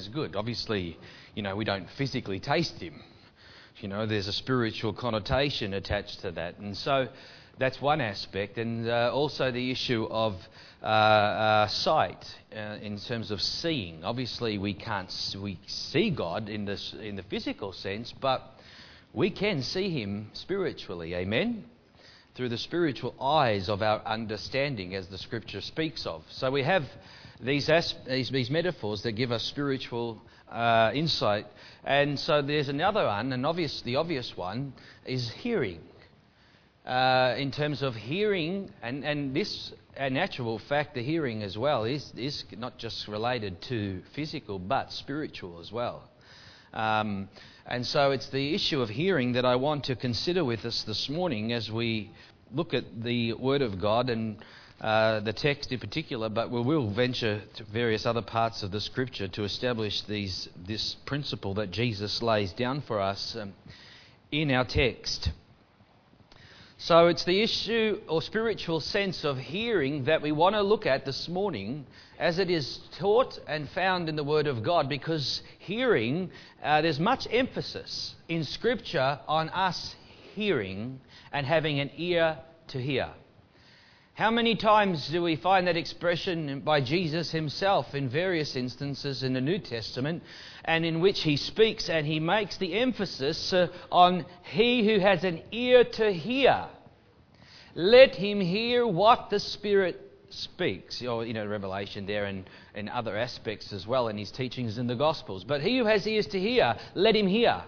is good. Obviously, you know, we don't physically taste him. You know, there's a spiritual connotation attached to that. And so that's one aspect. And uh, also the issue of uh, uh, sight uh, in terms of seeing. Obviously, we can't we see God in, this, in the physical sense, but we can see him spiritually. Amen? Through the spiritual eyes of our understanding, as the scripture speaks of. So we have these, these, these metaphors that give us spiritual uh, insight. And so there's another one, and obvious, the obvious one is hearing. Uh, in terms of hearing, and, and this natural fact, the hearing as well, is, is not just related to physical but spiritual as well. Um, and so it's the issue of hearing that I want to consider with us this morning as we look at the Word of God and uh, the text in particular, but we will venture to various other parts of the Scripture to establish these, this principle that Jesus lays down for us um, in our text. So it's the issue or spiritual sense of hearing that we want to look at this morning as it is taught and found in the Word of God because hearing, uh, there's much emphasis in Scripture on us hearing and having an ear to hear. How many times do we find that expression by Jesus himself in various instances in the New Testament, and in which he speaks and he makes the emphasis uh, on he who has an ear to hear? Let him hear what the Spirit speaks. Or, you know, Revelation there and, and other aspects as well in his teachings in the Gospels. But he who has ears to hear, let him hear.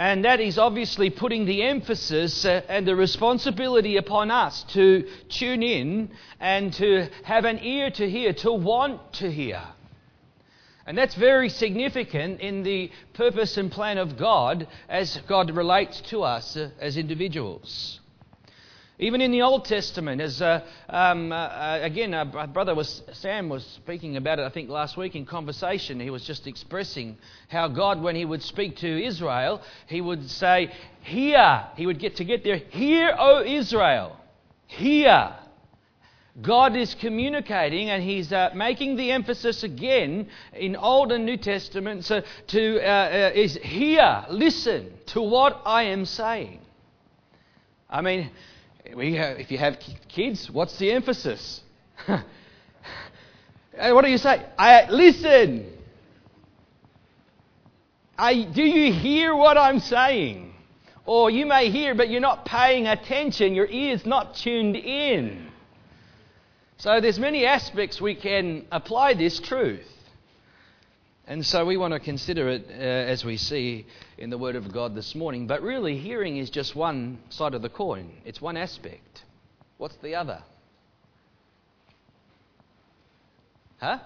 And that is obviously putting the emphasis uh, and the responsibility upon us to tune in and to have an ear to hear, to want to hear. And that's very significant in the purpose and plan of God as God relates to us uh, as individuals. Even in the Old Testament, as uh, um, uh, uh again, our uh, brother was Sam was speaking about it, I think last week in conversation, he was just expressing how God, when He would speak to Israel, He would say, "Hear." He would get to get there. Hear, O Israel, hear. God is communicating and He's uh, making the emphasis again in Old and New Testament so to uh, is hear, listen to what I am saying. I mean, we have, if you have kids, what's the emphasis? what do you say? I listen. I, do you hear what I'm saying? Or you may hear, but you're not paying attention. Your ear's not tuned in. So there's many aspects we can apply this truth. And so we want to consider it uh, as we see in the Word of God this morning. But really, hearing is just one side of the coin, it's one aspect. What's the other? Huh?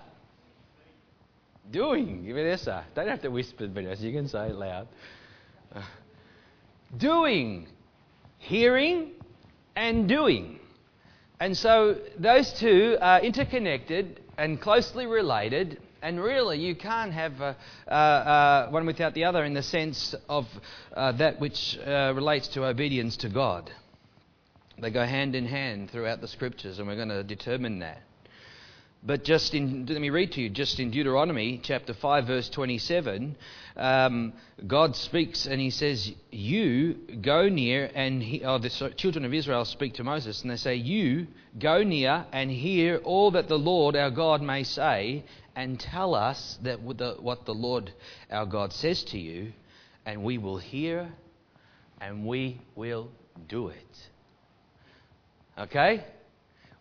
Doing. Vanessa. Don't have to whisper, Vanessa. You can say it loud. Uh, doing. Hearing and doing. And so those two are interconnected and closely related and really, you can't have uh, uh, uh, one without the other in the sense of uh, that which uh, relates to obedience to God. They go hand in hand throughout the scriptures, and we're going to determine that. But just in, let me read to you, just in Deuteronomy chapter 5, verse 27, um, God speaks and he says, You go near and he, oh, the children of Israel speak to Moses and they say, You go near and hear all that the Lord our God may say and tell us that what the Lord our God says to you, and we will hear and we will do it. Okay?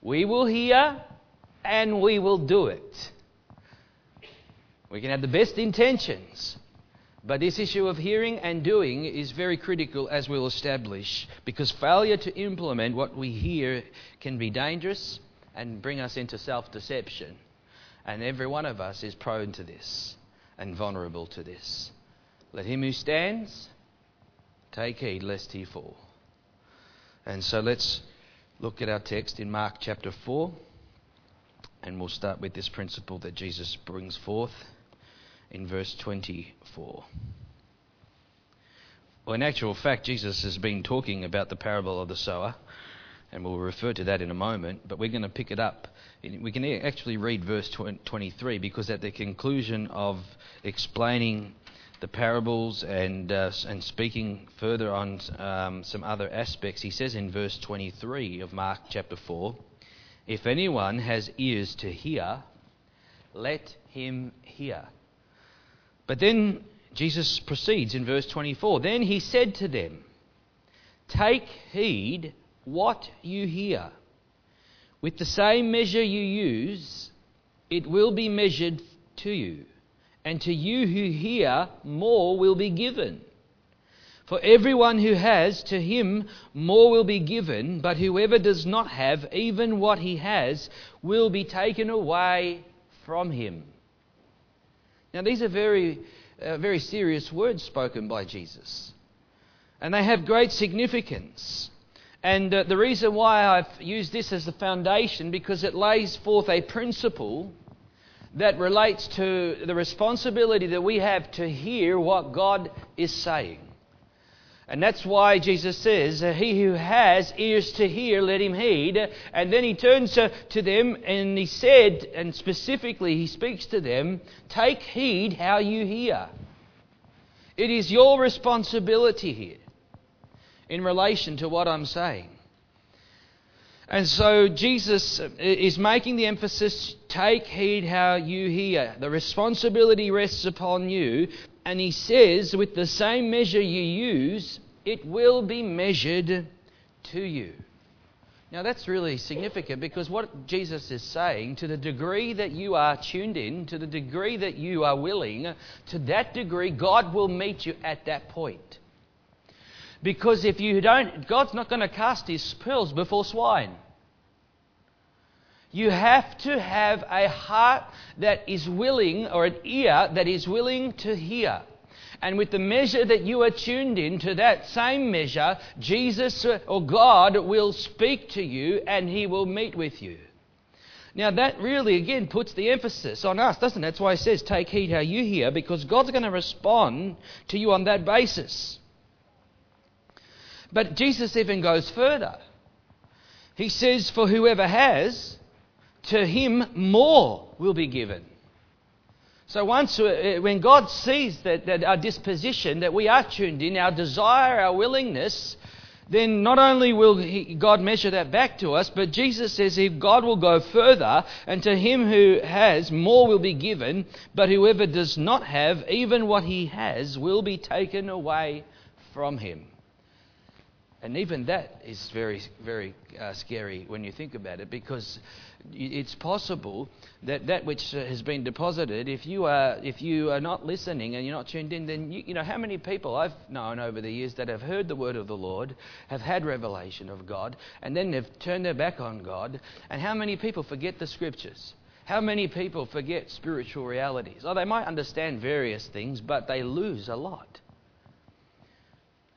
We will hear and we will do it. We can have the best intentions, but this issue of hearing and doing is very critical, as we'll establish, because failure to implement what we hear can be dangerous and bring us into self deception. And every one of us is prone to this and vulnerable to this. Let him who stands take heed lest he fall. And so let's look at our text in Mark chapter 4. And we'll start with this principle that Jesus brings forth in verse 24. Well, in actual fact, Jesus has been talking about the parable of the sower, and we'll refer to that in a moment, but we're going to pick it up we can actually read verse 23 because at the conclusion of explaining the parables and, uh, and speaking further on um, some other aspects, he says in verse 23 of Mark chapter 4 If anyone has ears to hear, let him hear. But then Jesus proceeds in verse 24 Then he said to them, Take heed what you hear. With the same measure you use, it will be measured to you and to you who hear, more will be given. For everyone who has, to him more will be given, but whoever does not have, even what he has, will be taken away from him. Now, these are very, uh, very serious words spoken by Jesus, and they have great significance. And uh, the reason why I've used this as the foundation, because it lays forth a principle that relates to the responsibility that we have to hear what God is saying. And that's why Jesus says, He who has ears to hear, let him heed. And then he turns to, to them and he said, and specifically he speaks to them, Take heed how you hear. It is your responsibility here in relation to what I'm saying. And so Jesus is making the emphasis take heed how you hear. The responsibility rests upon you. And he says, with the same measure you use, it will be measured to you. Now that's really significant because what Jesus is saying, to the degree that you are tuned in, to the degree that you are willing, to that degree, God will meet you at that point. Because if you don't, God's not going to cast his pearls before swine. You have to have a heart that is willing, or an ear that is willing to hear. And with the measure that you are tuned in to that same measure, Jesus uh, or God will speak to you and he will meet with you. Now, that really, again, puts the emphasis on us, doesn't it? That's why it says, Take heed how you hear, because God's going to respond to you on that basis. But Jesus even goes further. He says, For whoever has, to him more will be given. So once, uh, when God sees that, that our disposition, that we are tuned in, our desire, our willingness, then not only will he, God measure that back to us, but Jesus says if God will go further, and to him who has, more will be given, but whoever does not have, even what he has, will be taken away from him. And even that is very, very uh, scary when you think about it because it's possible that that which has been deposited, if you are, if you are not listening and you're not tuned in, then you, you know how many people I've known over the years that have heard the word of the Lord, have had revelation of God, and then they've turned their back on God, and how many people forget the scriptures? How many people forget spiritual realities? Oh, they might understand various things, but they lose a lot.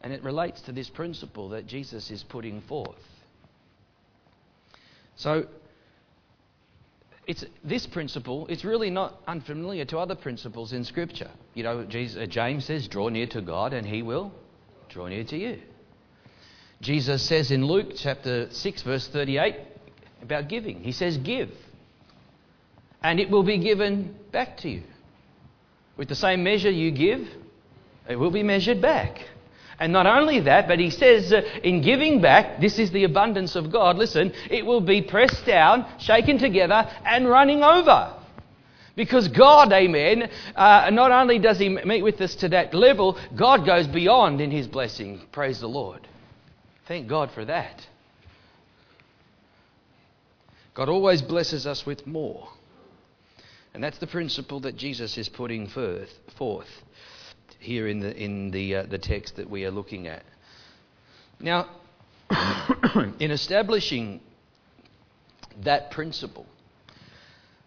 And it relates to this principle that Jesus is putting forth. So, it's this principle it's really not unfamiliar to other principles in scripture. You know Jesus, uh, james says draw near to god and he will draw near to you. Jesus says in luke chapter 6 verse 38 about giving. He says give and it will be given back to you. With the same measure you give it will be measured back and not only that, but he says, uh, in giving back, this is the abundance of God. Listen, it will be pressed down, shaken together, and running over. Because God, amen, uh, not only does He meet with us to that level, God goes beyond in His blessing. Praise the Lord. Thank God for that. God always blesses us with more. And that's the principle that Jesus is putting forth here in the, in the, uh, the text that we are looking at. Now, in establishing that principle,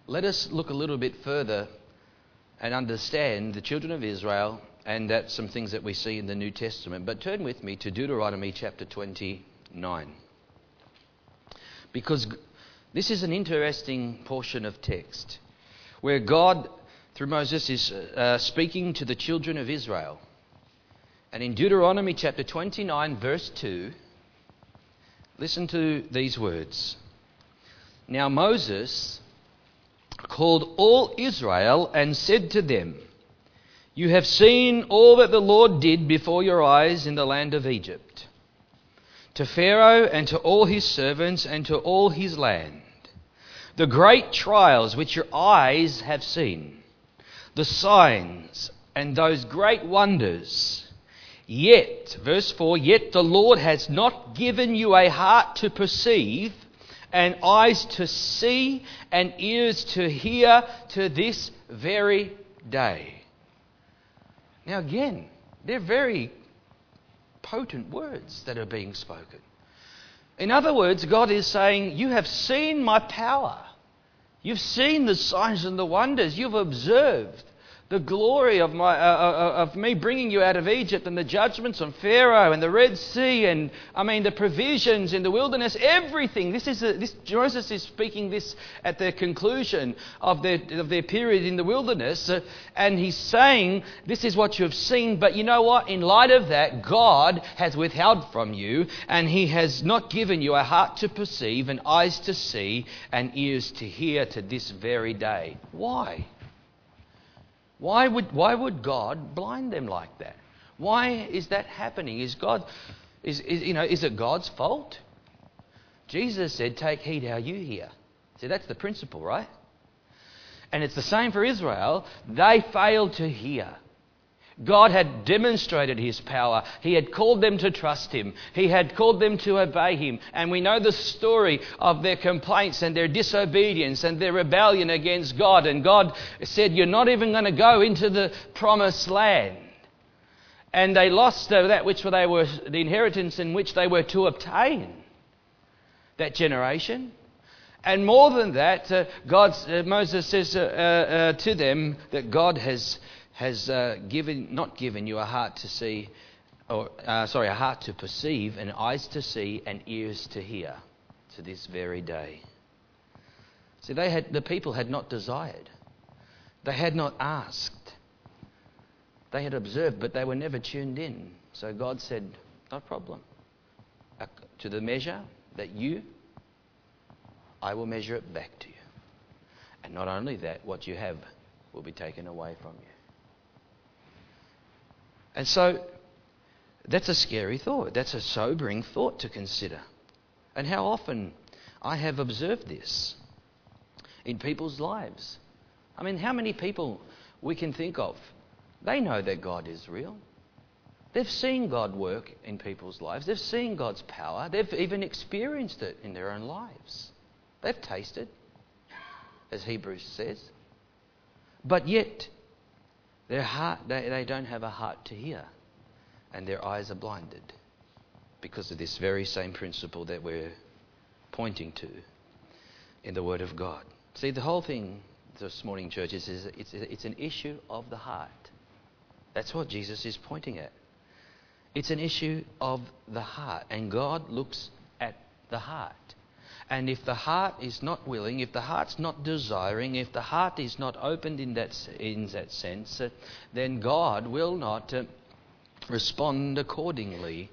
let us look a little bit further and understand the children of Israel and that's some things that we see in the New Testament. But turn with me to Deuteronomy chapter 29. Because this is an interesting portion of text where God through Moses is uh, speaking to the children of Israel. And in Deuteronomy chapter 29, verse 2, listen to these words Now Moses called all Israel and said to them, You have seen all that the Lord did before your eyes in the land of Egypt, to Pharaoh and to all his servants and to all his land, the great trials which your eyes have seen, the signs and those great wonders. Yet, verse 4, yet the Lord has not given you a heart to perceive and eyes to see and ears to hear to this very day. Now, again, they're very potent words that are being spoken. In other words, God is saying, You have seen my power. You've seen the signs and the wonders. You've observed the glory of, my, uh, uh, uh, of me bringing you out of Egypt and the judgments on Pharaoh and the Red Sea and, I mean, the provisions in the wilderness, everything. This is a, this, Moses is speaking this at the conclusion of their, of their period in the wilderness. Uh, and he's saying, This is what you have seen. But you know what? In light of that, God has withheld from you and he has not given you a heart to perceive and eyes to see and ears to hear to this very day. Why? Why would, why would God blind them like that? Why is that happening? Is God, is, is, you know, is it God's fault? Jesus said, Take heed how you hear. See, that's the principle, right? And it's the same for Israel. They failed to hear. God had demonstrated his power. He had called them to trust him. He had called them to obey him. And we know the story of their complaints and their disobedience and their rebellion against God. And God said, You're not even going to go into the promised land. And they lost that which they were, the inheritance in which they were to obtain. That generation. And more than that, uh, God, uh, Moses says uh, uh to them that God has has uh, given, not given you a heart to see, or uh, sorry, a heart to perceive, and eyes to see, and ears to hear, to this very day. See, they had, the people had not desired, they had not asked, they had observed, but they were never tuned in. So God said, "No problem. To the measure that you, I will measure it back to you." And not only that, what you have will be taken away from you. And so that's a scary thought. That's a sobering thought to consider. And how often I have observed this in people's lives. I mean, how many people we can think of, they know that God is real. They've seen God work in people's lives. They've seen God's power. They've even experienced it in their own lives. They've tasted, as Hebrews says. But yet, their heart, they, they don't have a heart to hear, and their eyes are blinded because of this very same principle that we're pointing to in the Word of God. See, the whole thing this morning, churches, is it's, it's an issue of the heart. That's what Jesus is pointing at. It's an issue of the heart, and God looks at the heart. And if the heart is not willing, if the heart's not desiring, if the heart is not opened in that, in that sense, uh, then God will not uh, respond accordingly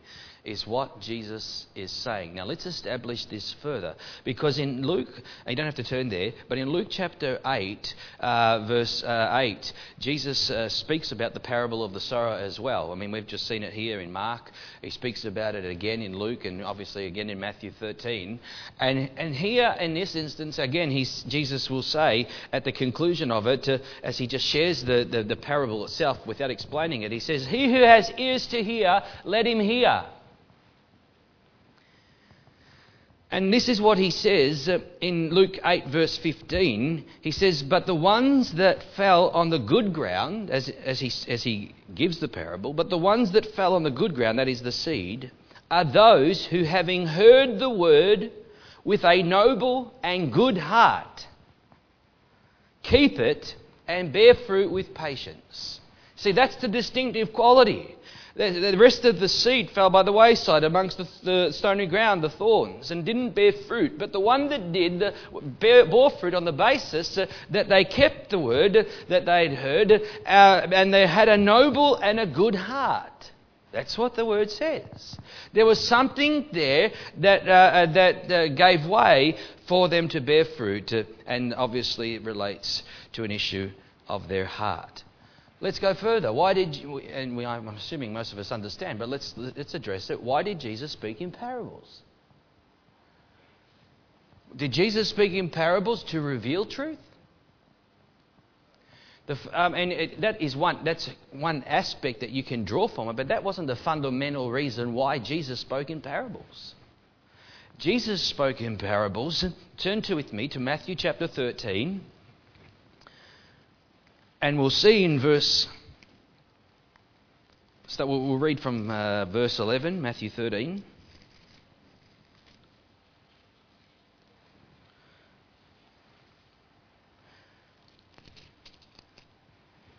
is what Jesus is saying. Now let's establish this further because in Luke, you don't have to turn there, but in Luke chapter 8, uh, verse uh, 8, Jesus uh, speaks about the parable of the sower as well. I mean, we've just seen it here in Mark. He speaks about it again in Luke and obviously again in Matthew 13. And, and here in this instance, again, Jesus will say at the conclusion of it, as he just shares the, the, the parable itself without explaining it, he says, He who has ears to hear, let him hear. And this is what he says uh, in Luke 8, verse 15. He says, But the ones that fell on the good ground, as, as, he, as he gives the parable, but the ones that fell on the good ground, that is the seed, are those who, having heard the word with a noble and good heart, keep it and bear fruit with patience. See, that's the distinctive quality. The rest of the seed fell by the wayside amongst the, the stony ground, the thorns, and didn't bear fruit. But the one that did bear, bore fruit on the basis uh, that they kept the word that they'd heard, uh, and they had a noble and a good heart. That's what the word says. There was something there that, uh, uh, that uh, gave way for them to bear fruit, uh, and obviously it relates to an issue of their heart. Let's go further. Why did, and we, I'm assuming most of us understand, but let's, let's address it. Why did Jesus speak in parables? Did Jesus speak in parables to reveal truth? The, um, and it, that is one, that's one aspect that you can draw from it, but that wasn't the fundamental reason why Jesus spoke in parables. Jesus spoke in parables. Turn to with me to Matthew chapter 13. And we'll see in verse. So we'll, read from uh, verse 11, Matthew 13.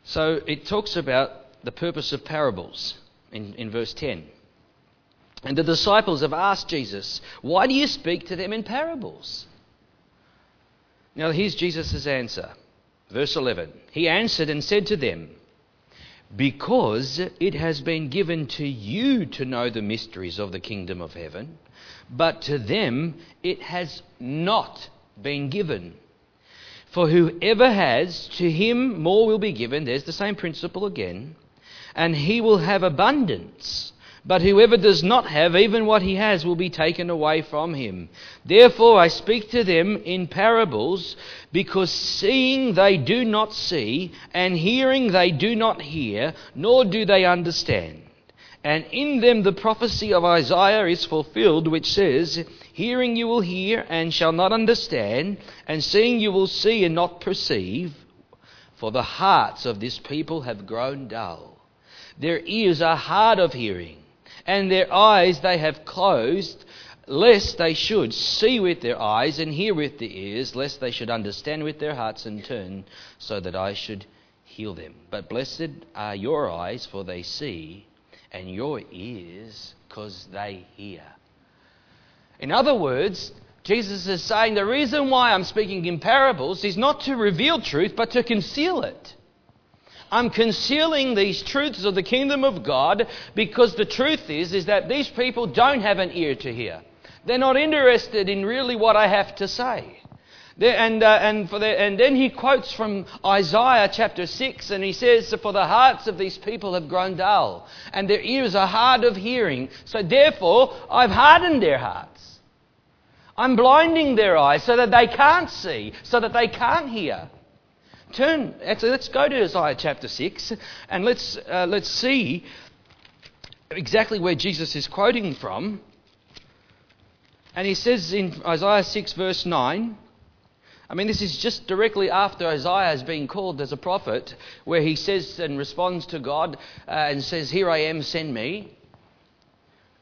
So it talks about the purpose of parables in, in verse 10. And the disciples have asked Jesus, Why do you speak to them in parables? Now here's Jesus' answer. Verse 11. He answered and said to them, Because it has been given to you to know the mysteries of the kingdom of heaven, but to them it has not been given. For whoever has, to him more will be given. There's the same principle again. And he will have abundance. But whoever does not have, even what he has will be taken away from him. Therefore I speak to them in parables, because seeing they do not see, and hearing they do not hear, nor do they understand. And in them the prophecy of Isaiah is fulfilled, which says, Hearing you will hear and shall not understand, and seeing you will see and not perceive, for the hearts of this people have grown dull. Their ears are hard of hearing, and their eyes they have closed, lest they should see with their eyes and hear with their ears, lest they should understand with their hearts and turn, so that I should heal them. But blessed are your eyes, for they see and your ears because they hear. In other words, Jesus is saying the reason why I'm speaking in parables is not to reveal truth, but to conceal it. I'm concealing these truths of the kingdom of God because the truth is, is that these people don't have an ear to hear. They're not interested in really what I have to say. And, uh, and, the, and then he quotes from Isaiah chapter 6, and he says, For the hearts of these people have grown dull, and their ears are hard of hearing. So therefore, I've hardened their hearts. I'm blinding their eyes so that they can't see, so that they can't hear. Turn, actually, let's go to Isaiah chapter 6, and let's, uh, let's see exactly where Jesus is quoting from. And he says in Isaiah 6, verse 9, I mean, this is just directly after Isaiah has been called as a prophet, where he says and responds to God uh, and says, Here I am, send me.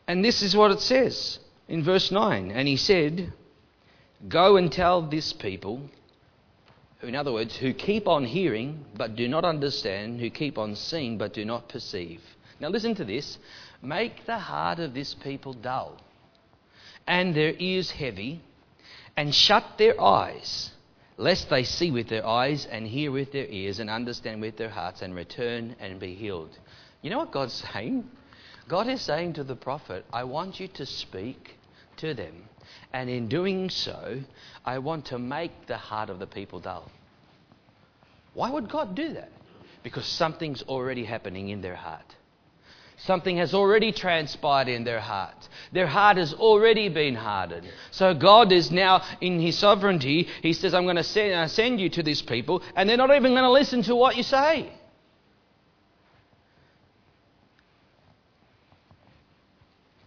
And this is what it says in verse 9. And he said, Go and tell this people, in other words, who keep on hearing but do not understand, who keep on seeing but do not perceive. Now listen to this. Make the heart of this people dull, and their ears heavy, and shut their eyes lest they see with their eyes and hear with their ears and understand with their hearts and return and be healed. You know what God's saying? God is saying to the prophet, I want you to speak to them. And in doing so, I want to make the heart of the people dull. Why would God do that? Because something's already happening in their heart. Something has already transpired in their heart. Their heart has already been hardened. So God is now, in His sovereignty, He says, I'm going to send, uh, you to these people, and they're not even going to listen to what you say.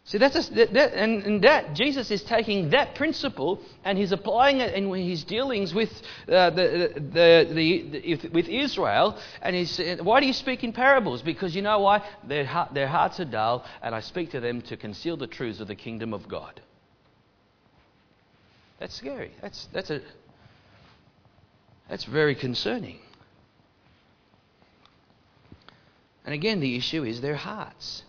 See, that's a, that, that, and, and, that Jesus is taking that principle and he's applying it in his dealings with uh, the, the, the, the, with Israel. And he's saying, why do you speak in parables? Because you know why? Their, their hearts are dull, and I speak to them to conceal the truths of the kingdom of God. That's scary. That's that's a that's very concerning. And again, the issue is their hearts.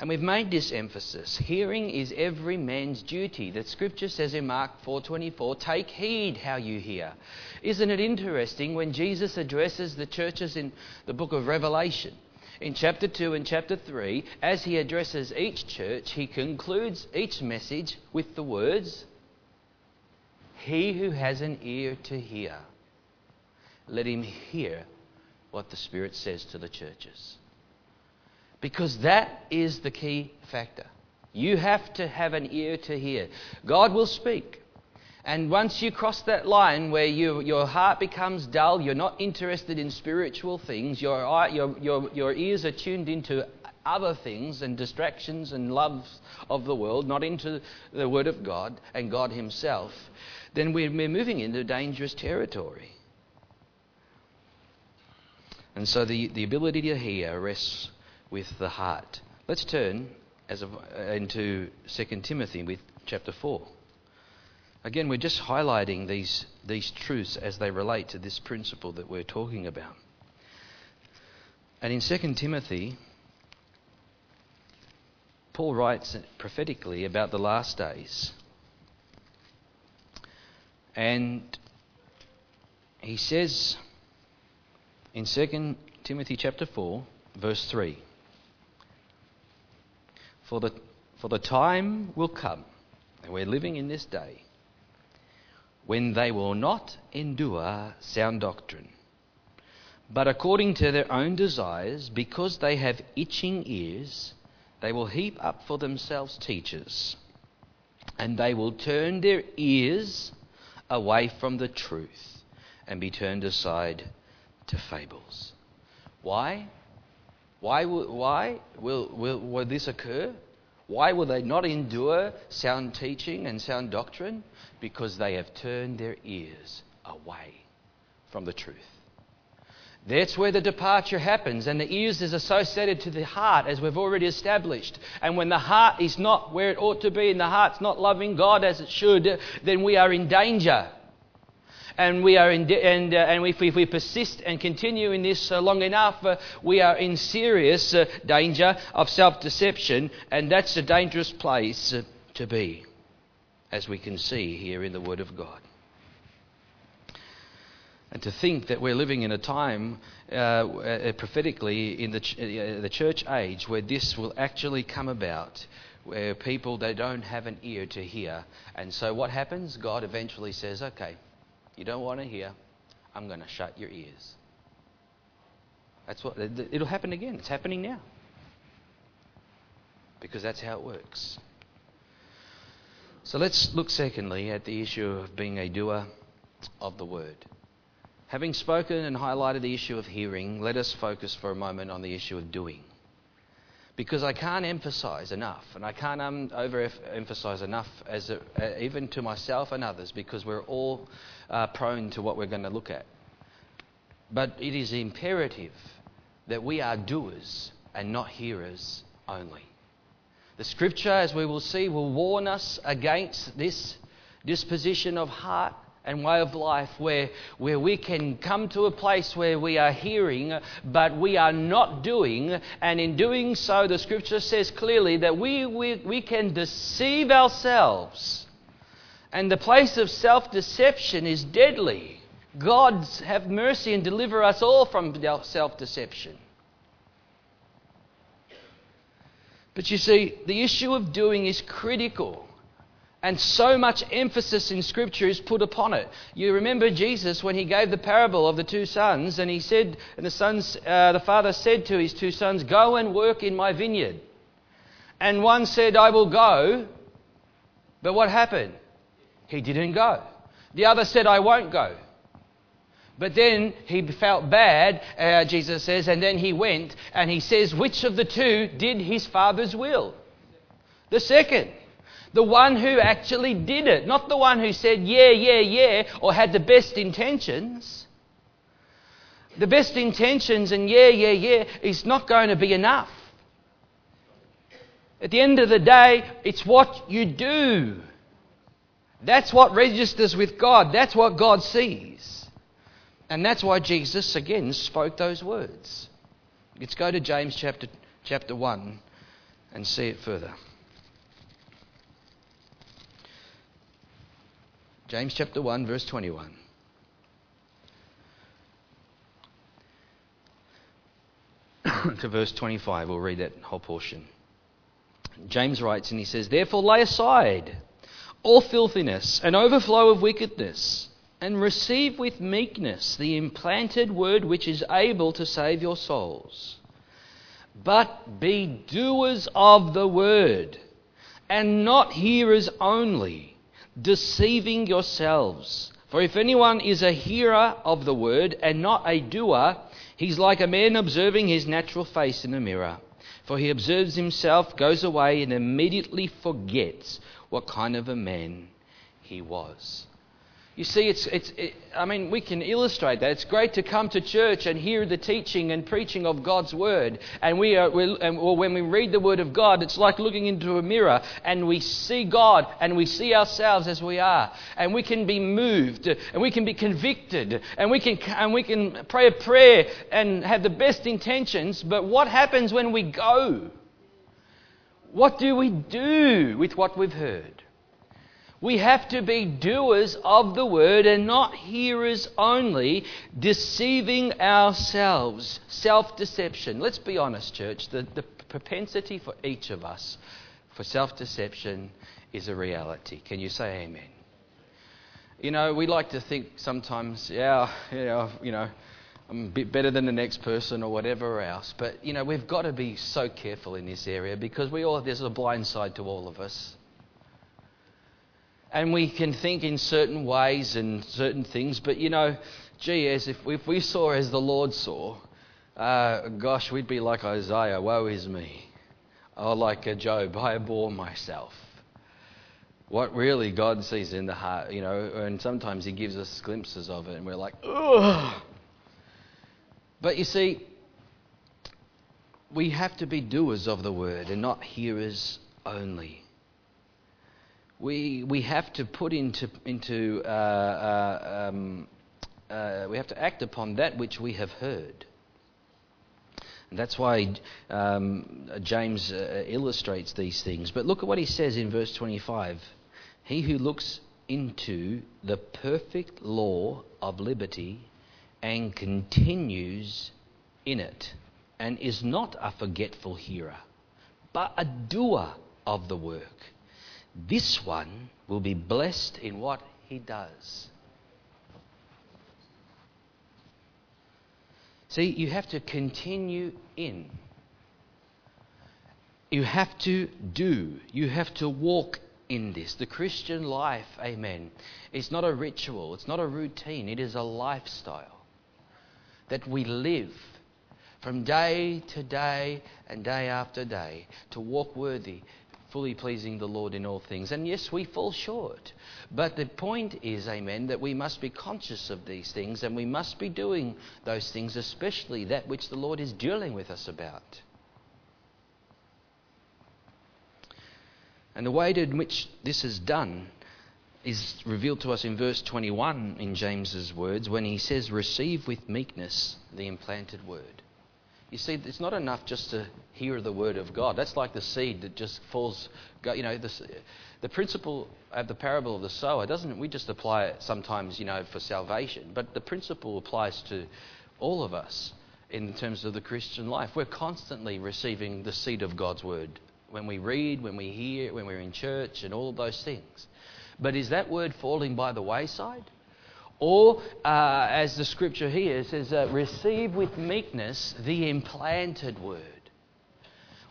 And we've made this emphasis. Hearing is every man's duty. That scripture says in Mark 4:24, "Take heed how you hear." Isn't it interesting when Jesus addresses the churches in the book of Revelation? in chapter 2 and chapter 3, as he addresses each church, he concludes each message with the words, He who has an ear to hear, let him hear what the Spirit says to the churches. Because that is the key factor. You have to have an ear to hear. God will speak. And once you cross that line where you, your heart becomes dull, you're not interested in spiritual things, your, your, your, your ears are tuned into other things and distractions and loves of the world, not into the Word of God and God Himself, then we're, we're moving into dangerous territory. And so the, the ability to hear rests with the heart. Let's turn as of, uh, into 2 Timothy with chapter 4. Again, we're just highlighting these, these truths as they relate to this principle that we're talking about. And in 2 Timothy, Paul writes prophetically about the last days. And he says in 2 Timothy chapter 4, verse 3 For the, for the time will come, and we're living in this day, when they will not endure sound doctrine, but according to their own desires, because they have itching ears, they will heap up for themselves teachers, and they will turn their ears away from the truth and be turned aside to fables. Why? Why, will, why will, will, will this occur? Why will they not endure sound teaching and sound doctrine? Because they have turned their ears away from the truth. That's where the departure happens, and the ears is associated to the heart, as we've already established. And when the heart is not where it ought to be, and the heart's not loving God as it should, then we are in danger. And we are in, and, uh, and if, if, we persist and continue in this uh, long enough, uh, we are in serious uh, danger of self-deception, and that's a dangerous place uh, to be, as we can see here in the Word of God. And to think that we're living in a time, uh, prophetically, in the, ch- the church age, where this will actually come about, where people they don't have an ear to hear, and so what happens? God eventually says, "Okay, you don't want to hear. I'm going to shut your ears." That's what it'll happen again. It's happening now because that's how it works. So let's look secondly at the issue of being a doer of the word. Having spoken and highlighted the issue of hearing, let us focus for a moment on the issue of doing. Because I can't emphasize enough, and I can't um, overemphasize enough, as a, uh, even to myself and others, because we're all uh, prone to what we're going to look at. But it is imperative that we are doers and not hearers only. The scripture, as we will see, will warn us against this disposition of heart and way of life where, where we can come to a place where we are hearing but we are not doing. And in doing so, the scripture says clearly that we, we, we can deceive ourselves. And the place of self deception is deadly. God have mercy and deliver us all from self deception. But you see, the issue of doing is critical. And so much emphasis in Scripture is put upon it. You remember Jesus when he gave the parable of the two sons, and he said, and the sons, uh, the father said to his two sons, "Go and work in my vineyard." And one said, "I will go," but what happened? He didn't go. The other said, "I won't go." But then he felt bad, uh, Jesus says, and then he went, and he says, which of the two did his father's will? The second. The one who actually did it, not the one who said, yeah, yeah, yeah, or had the best intentions. The best intentions and yeah, yeah, yeah is not going to be enough. At the end of the day, it's what you do. That's what registers with God. That's what God sees. And that's why Jesus, again, spoke those words. Let's go to James chapter, chapter 1 and see it further. James chapter 1, verse 21. to verse 25. We'll read that whole portion. James writes and he says, Therefore lay aside all filthiness and overflow of wickedness, and receive with meekness the implanted word which is able to save your souls. But be doers of the word, and not hearers only, deceiving yourselves. For if anyone is a hearer of the word and not a doer, he's like a man observing his natural face in a mirror. For he observes himself, goes away, and immediately forgets what kind of a man he was. You see, it's, it's, it, I mean, we can illustrate that. It's great to come to church and hear the teaching and preaching of God's Word. And, we are, and, or when we read the Word of God, it's like looking into a mirror and we see God and we see ourselves as we are. And we can be moved and we can be convicted and we can, and we can pray a prayer and have the best intentions. But what happens when we go? What do we do with what we've heard? We have to be doers of the word and not hearers only, deceiving ourselves. Self deception. Let's be honest, church. The, the propensity for each of us for self deception is a reality. Can you say amen? You know, we like to think sometimes, yeah, yeah, you know, I'm a bit better than the next person or whatever else. But, you know, we've got to be so careful in this area because we all, there's a blind side to all of us. And we can think in certain ways and certain things, but, you know, gee, as if, if we saw as the Lord saw, uh, gosh, we'd be like Isaiah, woe is me. Or like a Job, I abhor myself. What really God sees in the heart, you know, and sometimes He gives us glimpses of it, and we're like, ugh. But you see, we have to be doers of the word and not hearers only. We, we have to put into, into uh, uh, um, uh, we have to act upon that which we have heard. And that's why um, James uh, illustrates these things. But look at what he says in verse 25 He who looks into the perfect law of liberty and continues in it, and is not a forgetful hearer, but a doer of the work. This one will be blessed in what he does. See, you have to continue in. You have to do. You have to walk in this. The Christian life, amen, is not a ritual, it's not a routine, it is a lifestyle that we live from day to day and day after day to walk worthy, fully pleasing the Lord in all things. And yes, we fall short. But the point is, amen, that we must be conscious of these things and we must be doing those things, especially that which the Lord is dealing with us about. And the way in which this is done is revealed to us in verse 21 in James's words when he says, Receive with meekness the implanted word. You see, it's not enough just to hear the word of God. That's like the seed that just falls. You know, the, the principle of the parable of the sower doesn't. We just apply it sometimes, you know, for salvation, but the principle applies to all of us in terms of the Christian life. We're constantly receiving the seed of God's word when we read, when we hear, when we're in church, and all of those things. But is that word falling by the wayside? Or, uh, as the scripture here says, uh, receive with meekness the implanted word,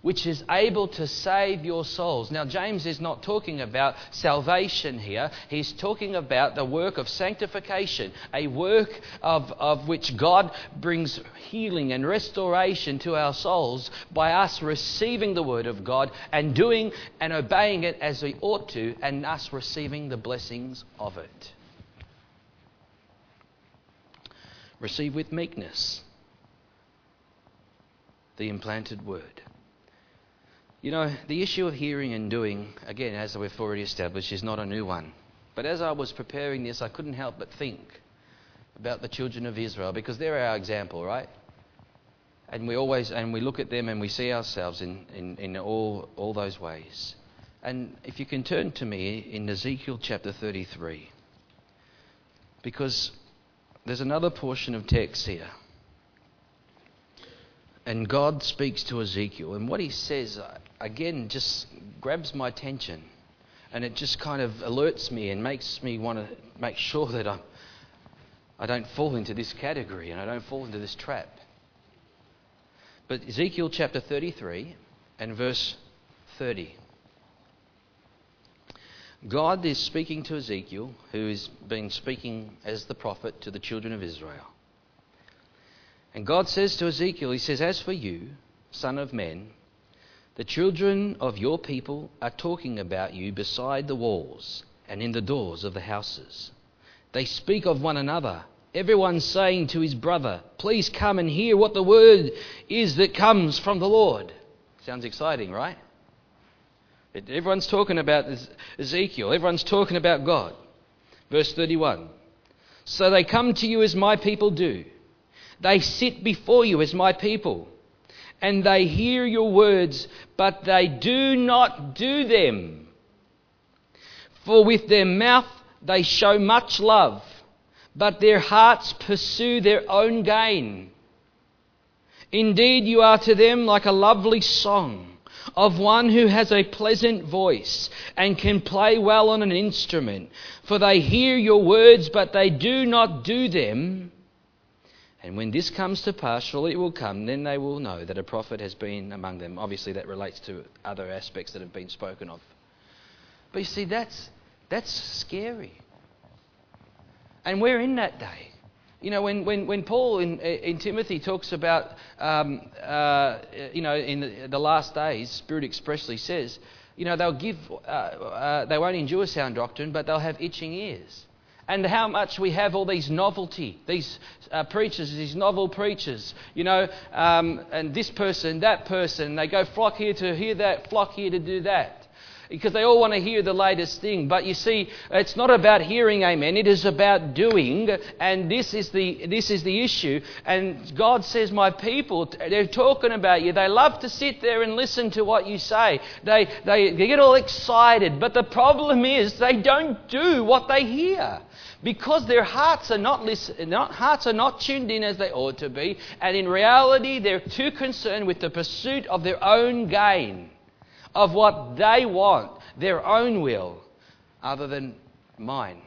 which is able to save your souls. Now, James is not talking about salvation here. He's talking about the work of sanctification, a work of, of which God brings healing and restoration to our souls by us receiving the word of God and doing and obeying it as we ought to, and us receiving the blessings of it. Receive with meekness the implanted word. You know, the issue of hearing and doing, again, as we've already established, is not a new one. But as I was preparing this, I couldn't help but think about the children of Israel because they're our example, right? And we always and we look at them and we see ourselves in, in, in all, all those ways. And if you can turn to me in Ezekiel chapter 33, because there's another portion of text here. and God speaks to Ezekiel, and what he says, uh, again, just grabs my attention. And it just kind of alerts me and makes me want to make sure that I'm, I don't fall into this category and I don't fall into this trap. But Ezekiel chapter 33 and verse 30. God is speaking to Ezekiel, who has been speaking as the prophet to the children of Israel. And God says to Ezekiel, He says, As for you, son of men, the children of your people are talking about you beside the walls and in the doors of the houses. They speak of one another, everyone saying to his brother, Please come and hear what the word is that comes from the Lord. Sounds exciting, right? Everyone's talking about Ezekiel, everyone's talking about God. Verse 31 So they come to you as my people do, they sit before you as my people, and they hear your words, but they do not do them. For with their mouth they show much love, but their hearts pursue their own gain. Indeed, you are to them like a lovely song of one who has a pleasant voice and can play well on an instrument. For they hear your words, but they do not do them. And when this comes to pass, surely it will come, then they will know that a prophet has been among them. Obviously, that relates to other aspects that have been spoken of. But you see, that's, that's scary. And we're in that day. You know, when, when, when Paul in, in Timothy talks about, um, uh, you know, in the, the, last days, Spirit expressly says, you know, they'll give, uh, uh, they won't endure sound doctrine, but they'll have itching ears. And how much we have all these novelty, these uh, preachers, these novel preachers, you know, um, and this person, that person, they go flock here to hear that, flock here to do that because they all want to hear the latest thing. But you see, it's not about hearing amen, it is about doing, and this is the, this is the issue. And God says, My people, they're talking about you. They love to sit there and listen to what you say, they, they, they get all excited. But the problem is, they don't do what they hear because their hearts are not, listen, not, hearts are not tuned in as they ought to be, and in reality, they're too concerned with the pursuit of their own gain of what they want, their own will, other than mine.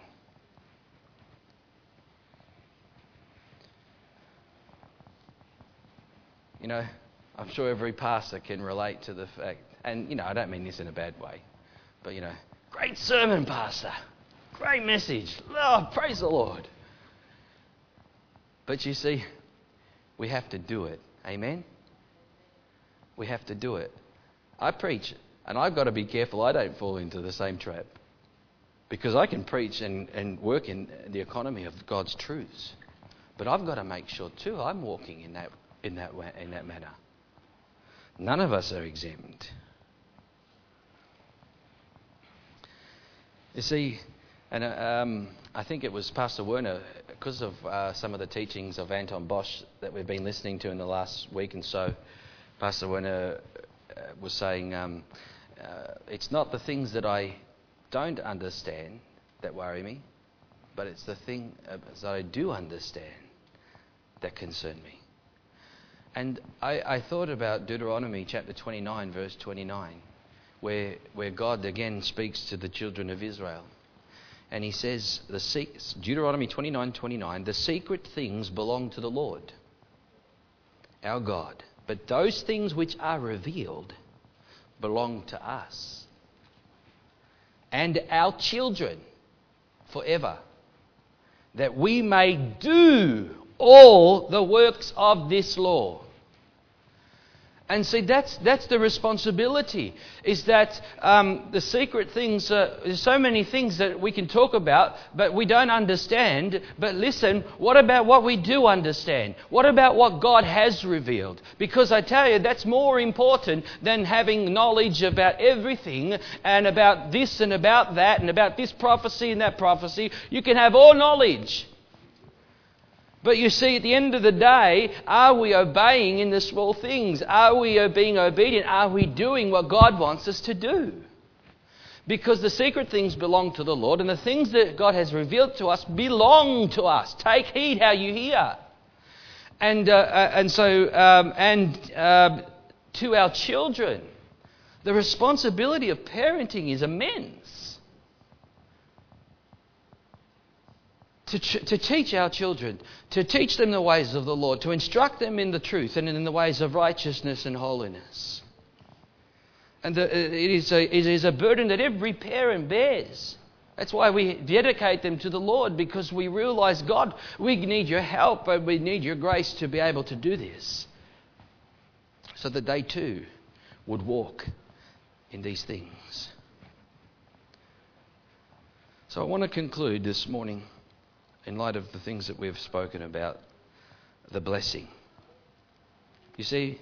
You know, I'm sure every pastor can relate to the fact, and you know, I don't mean this in a bad way, but you know, great sermon, pastor, great message, oh, praise the Lord. But you see, we have to do it. Amen? We have to do it. I preach, and I've got to be careful I don't fall into the same trap. Because I can preach and, and work in the economy of God's truths. But I've got to make sure, too, I'm walking in that, in that, way, in that manner. None of us are exempt. You see, and uh, um, I think it was Pastor Werner, because of uh, some of the teachings of Anton Bosch that we've been listening to in the last week and so, Pastor Werner was saying, um, uh, it's not the things that I don't understand that worry me, but it's the things uh, that I do understand that concern me. And I, I, thought about Deuteronomy chapter 29, verse 29, where, where God again speaks to the children of Israel. And he says, the, Deuteronomy 29, 29, the secret things belong to the Lord, our God. But those things which are revealed belong to us and our children forever, that we may do all the works of this law and see, that's, that's the responsibility, is that um, the secret things, uh, there's so many things that we can talk about, but we don't understand. But listen, what about what we do understand? What about what God has revealed? Because I tell you, that's more important than having knowledge about everything and about this and about that and about this prophecy and that prophecy. You can have all knowledge. But you see, at the end of the day, are we obeying in the small things? Are we being obedient? Are we doing what God wants us to do? Because the secret things belong to the Lord, and the things that God has revealed to us belong to us. Take heed how you hear. And, uh, uh, and so, um, and uh, to our children, the responsibility of parenting is immense. To, ch- to teach our children, to teach them the ways of the Lord, to instruct them in the truth and in the ways of righteousness and holiness. And the, uh, it, is a, it is a burden that every parent bears. That's why we dedicate them to the Lord because we realize, God, we need your help and we need your grace to be able to do this. So that they too would walk in these things. So I want to conclude this morning in light of the things that we've spoken about the blessing. You see,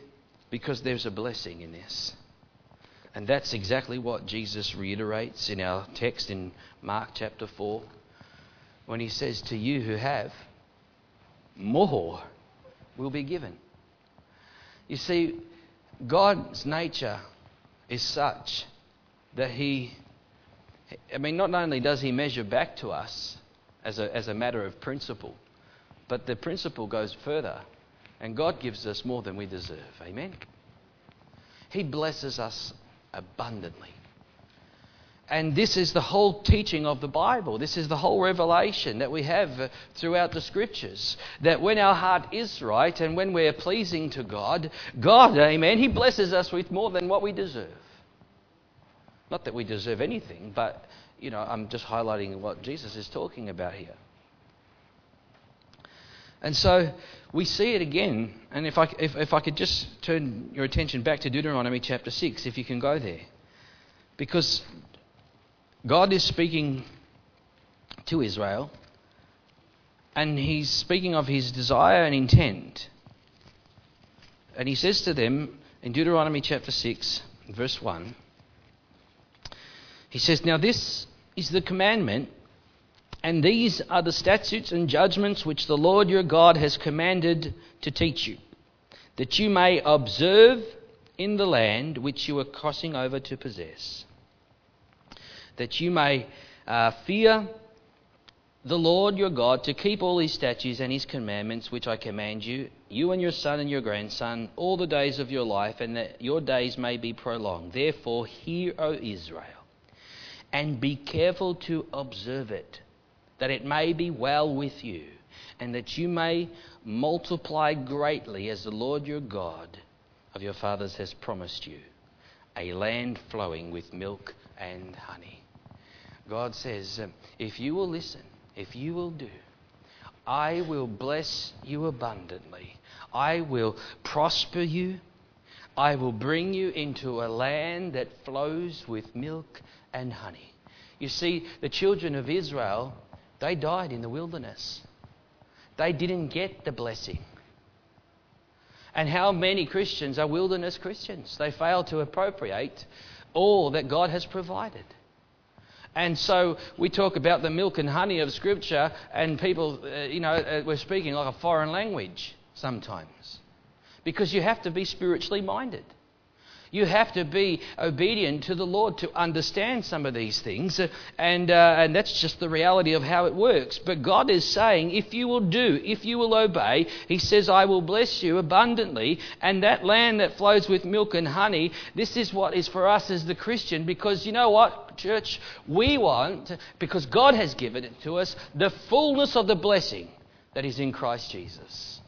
because there's a blessing in this. And that's exactly what Jesus reiterates in our text in Mark chapter 4 when he says, To you who have, more will be given. You see, God's nature is such that he, I mean, not only does he measure back to us as a, as a matter of principle, but the principle goes further, and God gives us more than we deserve. Amen? He blesses us abundantly. And this is the whole teaching of the Bible. This is the whole revelation that we have uh, throughout the scriptures. That when our heart is right and when we're pleasing to God, God, amen, He blesses us with more than what we deserve. Not that we deserve anything, but, you know, I'm just highlighting what Jesus is talking about here. And so we see it again. And if I, if, if I could just turn your attention back to Deuteronomy chapter 6, if you can go there. Because God is speaking to Israel, and He's speaking of His desire and intent. And He says to them in Deuteronomy chapter 6, verse 1, He says, Now this is the commandment and these are the statutes and judgments which the Lord your God has commanded to teach you, that you may observe in the land which you are crossing over to possess, that you may uh, fear the Lord your God to keep all his statutes and his commandments which I command you, you and your son and your grandson, all the days of your life, and that your days may be prolonged. Therefore, hear, O Israel, and be careful to observe it that it may be well with you, and that you may multiply greatly as the Lord your God of your fathers has promised you, a land flowing with milk and honey. God says, um, if you will listen, if you will do, I will bless you abundantly. I will prosper you. I will bring you into a land that flows with milk and honey. You see, the children of Israel they died in the wilderness. They didn't get the blessing. And how many Christians are wilderness Christians? They fail to appropriate all that God has provided. And so we talk about the milk and honey of Scripture, and people, uh, you know, uh, we're speaking like a foreign language sometimes. Because you have to be spiritually minded. You have to be obedient to the Lord to understand some of these things. And, uh, and that's just the reality of how it works. But God is saying, if you will do, if you will obey, He says, I will bless you abundantly. And that land that flows with milk and honey, this is what is for us as the Christian. Because you know what, church? We want, because God has given it to us, the fullness of the blessing that is in Christ Jesus.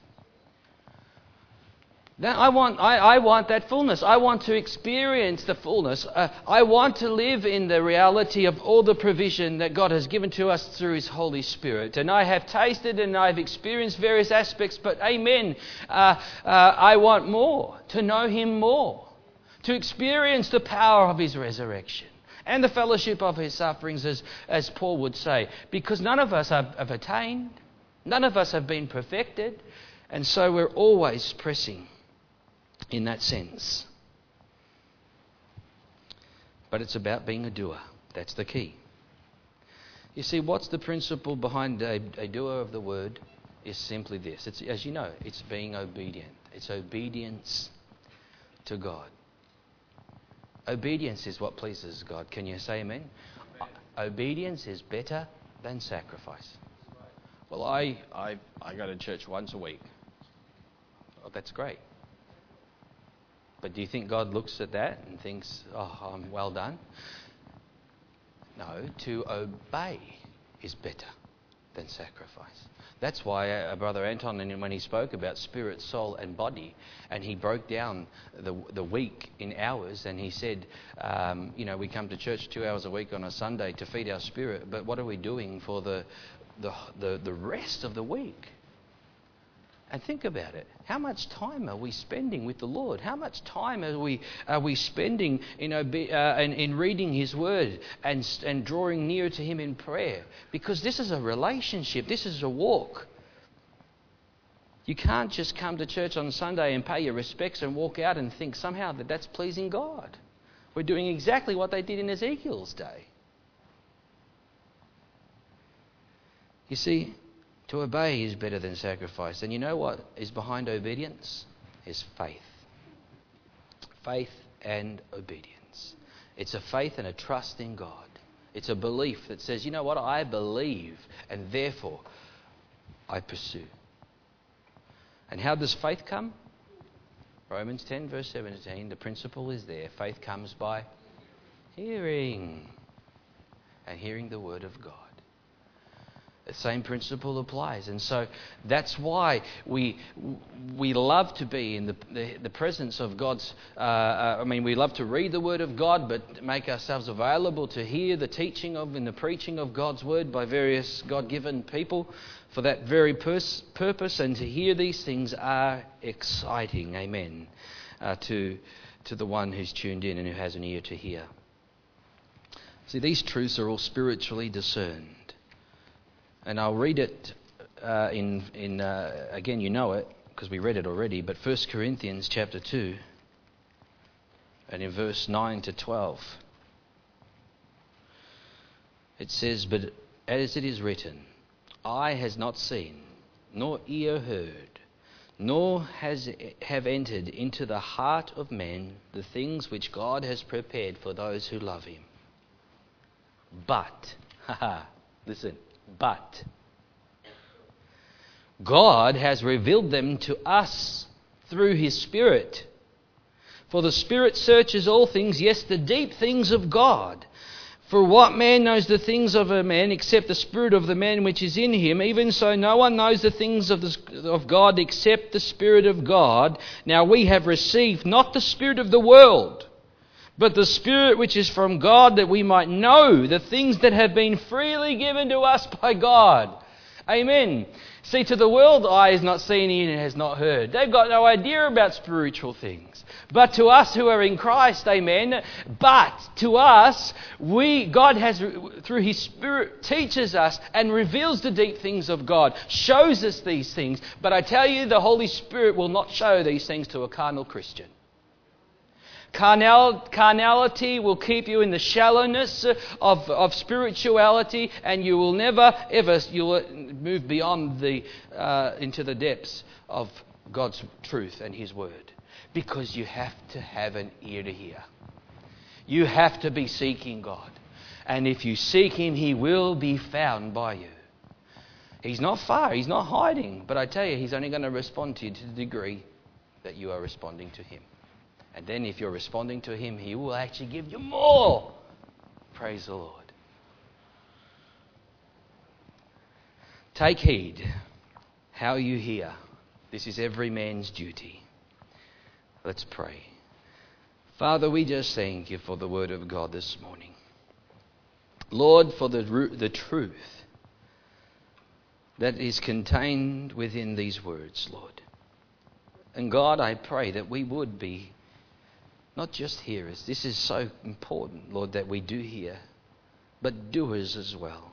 I want, I, I, want that fullness. I want to experience the fullness. Uh, I want to live in the reality of all the provision that God has given to us through His Holy Spirit. And I have tasted and I've experienced various aspects, but amen. Uh, uh, I want more, to know Him more, to experience the power of His resurrection and the fellowship of His sufferings, as, as Paul would say. Because none of us have, have attained, none of us have been perfected, and so we're always pressing in that sense. But it's about being a doer. That's the key. You see, what's the principle behind a, a doer of the word? Is simply this. It's, as you know, it's being obedient. It's obedience to God. Obedience is what pleases God. Can you say amen? amen. Obedience is better than sacrifice. Well, I, I, I go to church once a week. Oh, that's great. But do you think God looks at that and thinks, oh, I'm well done? No, to obey is better than sacrifice. That's why uh, Brother Anton, when he spoke about spirit, soul, and body, and he broke down the, the week in hours, and he said, um, you know, we come to church two hours a week on a Sunday to feed our spirit, but what are we doing for the, the, the, the rest of the week? And think about it. How much time are we spending with the Lord? How much time are we, are we spending in, obe- uh, in, in reading His Word and, and drawing near to Him in prayer? Because this is a relationship, this is a walk. You can't just come to church on Sunday and pay your respects and walk out and think somehow that that's pleasing God. We're doing exactly what they did in Ezekiel's day. You see, to obey is better than sacrifice. And you know what is behind obedience? Is faith. Faith and obedience. It's a faith and a trust in God. It's a belief that says, you know what, I believe, and therefore I pursue. And how does faith come? Romans 10, verse 17, the principle is there. Faith comes by hearing, and hearing the word of God. The same principle applies. And so that's why we, we love to be in the, the, the presence of God's. Uh, uh, I mean, we love to read the Word of God, but make ourselves available to hear the teaching of and the preaching of God's Word by various God given people for that very pers- purpose. And to hear these things are exciting. Amen. Uh, to, to the one who's tuned in and who has an ear to hear. See, these truths are all spiritually discerned. And I'll read it uh, in, in uh, again, you know it because we read it already, but 1 Corinthians chapter 2 and in verse 9 to 12. It says, But as it is written, eye has not seen, nor ear heard, nor has have entered into the heart of man the things which God has prepared for those who love him. But, haha, listen, but God has revealed them to us through His Spirit. For the Spirit searches all things, yes, the deep things of God. For what man knows the things of a man except the Spirit of the man which is in him? Even so, no one knows the things of, the, of God except the Spirit of God. Now we have received not the Spirit of the world but the Spirit which is from God, that we might know the things that have been freely given to us by God. Amen. See, to the world, eye has not seen, ear has not heard. They've got no idea about spiritual things. But to us who are in Christ, amen. But to us, we, God has, through His Spirit, teaches us and reveals the deep things of God, shows us these things. But I tell you, the Holy Spirit will not show these things to a carnal Christian. Carnal, carnality will keep you in the shallowness of, of spirituality, and you will never, ever, you'll move beyond the, uh, into the depths of God's truth and His Word. Because you have to have an ear to hear. You have to be seeking God. And if you seek Him, He will be found by you. He's not far, He's not hiding. But I tell you, He's only going to respond to you to the degree that you are responding to Him. And then if you're responding to Him, He will actually give you more. Praise the Lord. Take heed how you hear. This is every man's duty. Let's pray. Father, we just thank you for the word of God this morning. Lord, for the, the truth that is contained within these words, Lord. And God, I pray that we would be not just hearers. This is so important, Lord, that we do hear, but doers as well.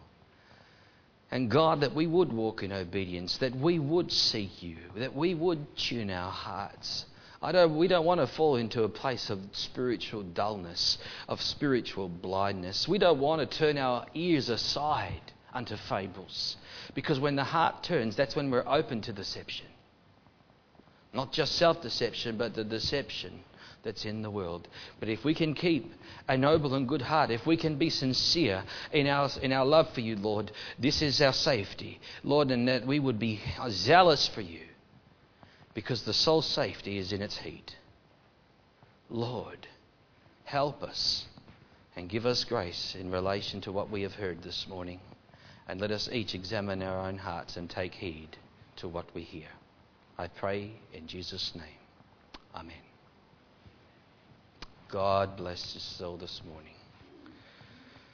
And God, that we would walk in obedience, that we would seek you, that we would tune our hearts. I don't, we don't want to fall into a place of spiritual dullness, of spiritual blindness. We don't want to turn our ears aside unto fables. Because when the heart turns, that's when we're open to deception. Not just self deception, but the deception that's in the world. But if we can keep a noble and good heart, if we can be sincere in our, in our love for you, Lord, this is our safety, Lord, and that we would be zealous for you. because the soul's safety is in its heat. Lord, help us and give us grace in relation to what we have heard this morning. And let us each examine our own hearts and take heed to what we hear. I pray in Jesus' name. Amen. God bless your soul this morning.